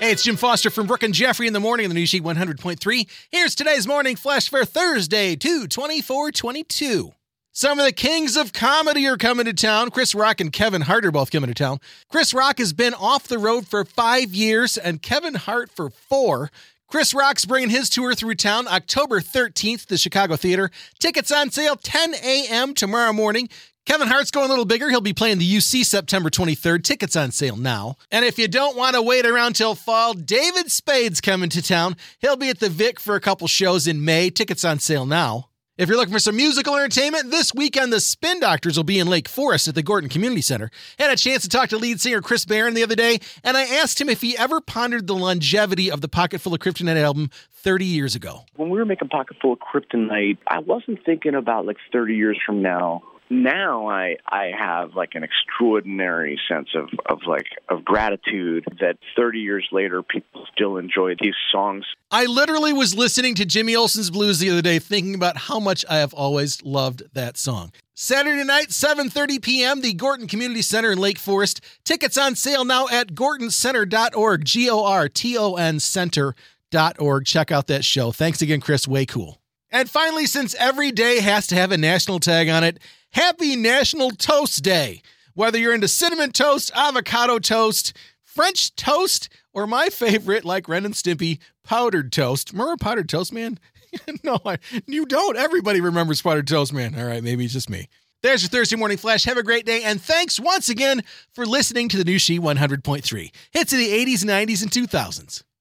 Hey, it's Jim Foster from Brooke and Jeffrey in the morning on the New She 100.3. Here's today's morning flash for Thursday, 2 24 22. Some of the kings of comedy are coming to town. Chris Rock and Kevin Hart are both coming to town. Chris Rock has been off the road for five years and Kevin Hart for four. Chris Rock's bringing his tour through town October 13th, the Chicago Theater. Tickets on sale 10 a.m. tomorrow morning. Kevin Hart's going a little bigger. He'll be playing the UC September 23rd. Tickets on sale now. And if you don't want to wait around till fall, David Spade's coming to town. He'll be at the Vic for a couple shows in May. Tickets on sale now. If you're looking for some musical entertainment, this weekend the Spin Doctors will be in Lake Forest at the Gorton Community Center. Had a chance to talk to lead singer Chris Barron the other day, and I asked him if he ever pondered the longevity of the Pocket Full of Kryptonite album 30 years ago. When we were making Pocket Full of Kryptonite, I wasn't thinking about like 30 years from now now I I have like an extraordinary sense of of like of gratitude that 30 years later people still enjoy these songs. I literally was listening to Jimmy Olsen's Blues the other day thinking about how much I have always loved that song. Saturday night 7:30 p.m. the Gorton Community Center in Lake Forest. Tickets on sale now at gortoncenter.org. G O R T O N center.org. Check out that show. Thanks again Chris, way cool. And finally, since every day has to have a national tag on it, Happy National Toast Day. Whether you're into cinnamon toast, avocado toast, French toast, or my favorite, like Ren and Stimpy, powdered toast. Remember powdered toast, man? no, I, you don't. Everybody remembers powdered toast, man. All right, maybe it's just me. There's your Thursday morning flash. Have a great day, and thanks once again for listening to the new She 100.3. Hits of the 80s, 90s, and 2000s.